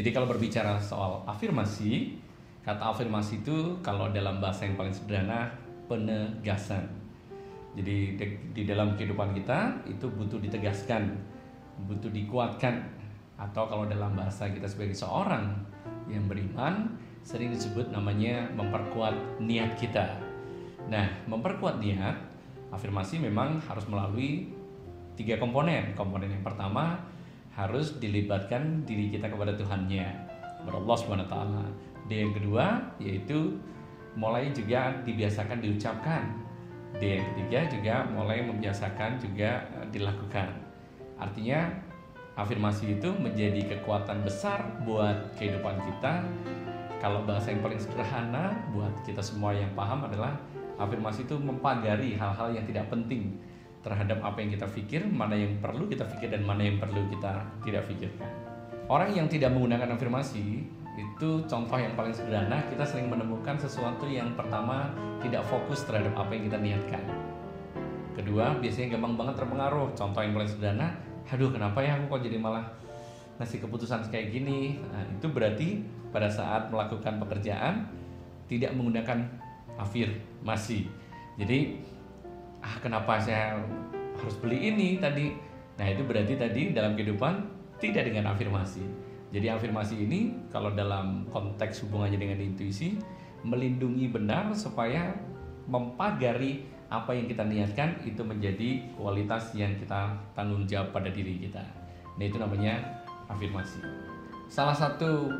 Jadi kalau berbicara soal afirmasi, kata afirmasi itu kalau dalam bahasa yang paling sederhana penegasan. Jadi di dalam kehidupan kita itu butuh ditegaskan, butuh dikuatkan atau kalau dalam bahasa kita sebagai seorang yang beriman sering disebut namanya memperkuat niat kita. Nah, memperkuat niat afirmasi memang harus melalui tiga komponen. Komponen yang pertama harus dilibatkan diri kita kepada Tuhannya, kepada Allah taala. Dan yang kedua yaitu mulai juga dibiasakan diucapkan. Dan yang ketiga juga mulai membiasakan juga eh, dilakukan. Artinya afirmasi itu menjadi kekuatan besar buat kehidupan kita. Kalau bahasa yang paling sederhana buat kita semua yang paham adalah afirmasi itu mempagari hal-hal yang tidak penting terhadap apa yang kita pikir, mana yang perlu kita pikir dan mana yang perlu kita tidak pikirkan. Orang yang tidak menggunakan afirmasi itu contoh yang paling sederhana kita sering menemukan sesuatu yang pertama tidak fokus terhadap apa yang kita niatkan. Kedua, biasanya gampang banget terpengaruh. Contoh yang paling sederhana, aduh kenapa ya aku kok jadi malah ngasih keputusan kayak gini. Nah, itu berarti pada saat melakukan pekerjaan tidak menggunakan afirmasi. Jadi ah kenapa saya harus beli ini tadi? Nah itu berarti tadi dalam kehidupan tidak dengan afirmasi. Jadi afirmasi ini kalau dalam konteks hubungannya dengan intuisi melindungi benar supaya mempagari apa yang kita niatkan itu menjadi kualitas yang kita tanggung jawab pada diri kita. Nah itu namanya afirmasi. Salah satu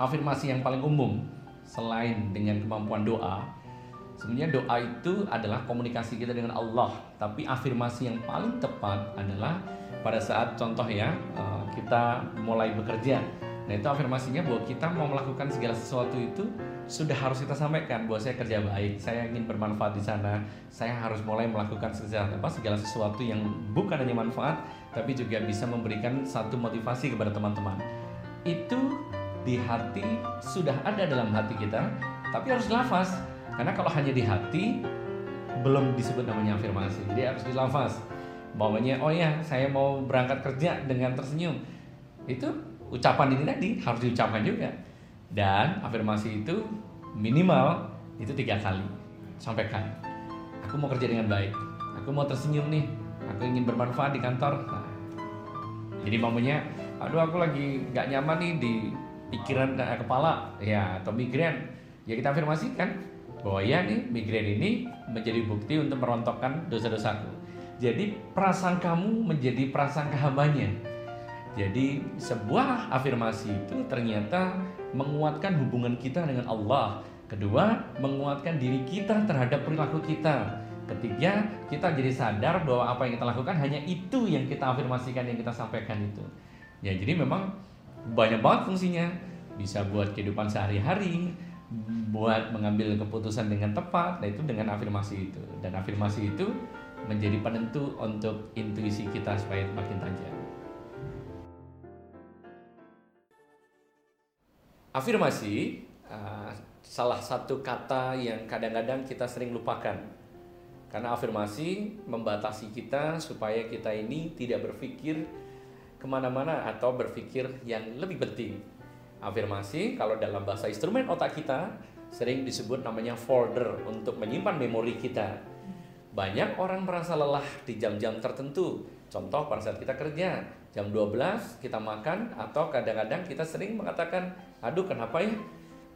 afirmasi yang paling umum selain dengan kemampuan doa Sebenarnya doa itu adalah komunikasi kita dengan Allah, tapi afirmasi yang paling tepat adalah pada saat contoh ya eh, kita mulai bekerja. Nah itu afirmasinya bahwa kita mau melakukan segala sesuatu itu sudah harus kita sampaikan bahwa saya kerja baik, saya ingin bermanfaat di sana, saya harus mulai melakukan segala apa segala sesuatu yang bukan hanya manfaat, tapi juga bisa memberikan satu motivasi kepada teman-teman. Itu di hati sudah ada dalam hati kita, tapi harus lafaz karena kalau hanya di hati belum disebut namanya afirmasi. Jadi harus dilafaz. Bawanya oh ya, saya mau berangkat kerja dengan tersenyum. Itu ucapan ini tadi harus diucapkan juga. Dan afirmasi itu minimal itu tiga kali. Sampaikan. Aku mau kerja dengan baik. Aku mau tersenyum nih. Aku ingin bermanfaat di kantor. Nah, jadi mamanya, aduh aku lagi nggak nyaman nih di pikiran eh, kepala ya atau migrain. Ya kita afirmasikan bahwa ya nih migrain ini menjadi bukti untuk merontokkan dosa-dosaku. Jadi prasangkamu menjadi prasangka hambanya. Jadi sebuah afirmasi itu ternyata menguatkan hubungan kita dengan Allah. Kedua, menguatkan diri kita terhadap perilaku kita. Ketiga, kita jadi sadar bahwa apa yang kita lakukan hanya itu yang kita afirmasikan, yang kita sampaikan itu. Ya, jadi memang banyak banget fungsinya. Bisa buat kehidupan sehari-hari, buat mengambil keputusan dengan tepat, nah itu dengan afirmasi itu. Dan afirmasi itu menjadi penentu untuk intuisi kita supaya makin tajam. Afirmasi uh, salah satu kata yang kadang-kadang kita sering lupakan. Karena afirmasi membatasi kita supaya kita ini tidak berpikir ke mana-mana atau berpikir yang lebih penting Afirmasi kalau dalam bahasa instrumen otak kita sering disebut namanya folder untuk menyimpan memori kita. Banyak orang merasa lelah di jam-jam tertentu. Contoh pada saat kita kerja, jam 12 kita makan atau kadang-kadang kita sering mengatakan, "Aduh, kenapa ya?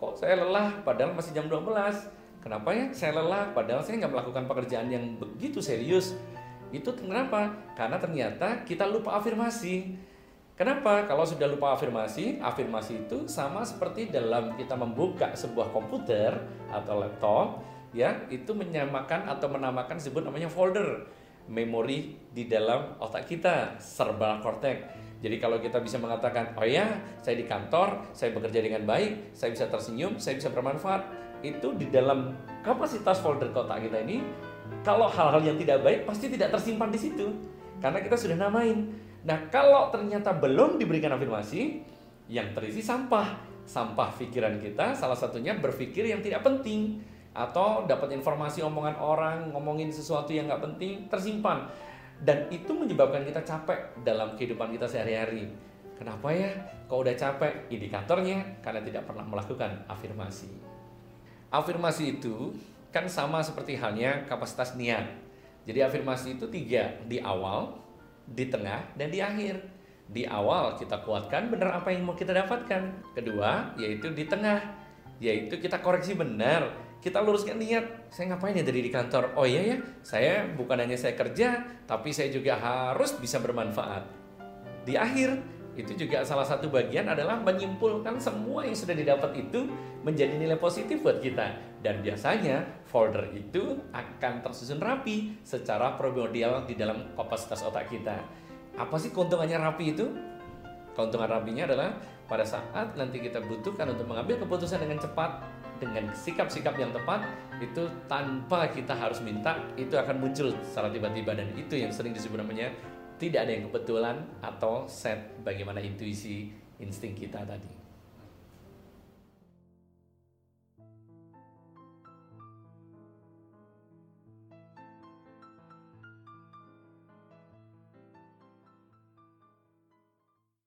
Kok saya lelah padahal masih jam 12?" Kenapa ya saya lelah padahal saya nggak melakukan pekerjaan yang begitu serius? Itu kenapa? Karena ternyata kita lupa afirmasi. Kenapa? Kalau sudah lupa afirmasi, afirmasi itu sama seperti dalam kita membuka sebuah komputer atau laptop, ya, itu menyamakan atau menamakan disebut namanya folder memori di dalam otak kita, cerebral cortex. Jadi kalau kita bisa mengatakan, oh ya, saya di kantor, saya bekerja dengan baik, saya bisa tersenyum, saya bisa bermanfaat, itu di dalam kapasitas folder otak kita ini, kalau hal-hal yang tidak baik pasti tidak tersimpan di situ, karena kita sudah namain. Nah, kalau ternyata belum diberikan afirmasi, yang terisi sampah. Sampah pikiran kita salah satunya berpikir yang tidak penting atau dapat informasi omongan orang, ngomongin sesuatu yang nggak penting tersimpan dan itu menyebabkan kita capek dalam kehidupan kita sehari-hari. Kenapa ya? Kok udah capek? Indikatornya karena tidak pernah melakukan afirmasi. Afirmasi itu kan sama seperti halnya kapasitas niat. Jadi afirmasi itu tiga, di awal, di tengah, dan di akhir. Di awal kita kuatkan benar apa yang mau kita dapatkan. Kedua, yaitu di tengah, yaitu kita koreksi benar kita luruskan niat saya ngapain ya dari di kantor oh iya ya saya bukan hanya saya kerja tapi saya juga harus bisa bermanfaat di akhir itu juga salah satu bagian adalah menyimpulkan semua yang sudah didapat itu menjadi nilai positif buat kita. Dan biasanya folder itu akan tersusun rapi secara primordial di dalam kapasitas otak kita. Apa sih keuntungannya rapi itu? Keuntungan rapinya adalah pada saat nanti kita butuhkan untuk mengambil keputusan dengan cepat dengan sikap-sikap yang tepat itu tanpa kita harus minta itu akan muncul secara tiba-tiba. Dan itu yang sering disebut namanya tidak ada yang kebetulan atau set bagaimana intuisi insting kita tadi.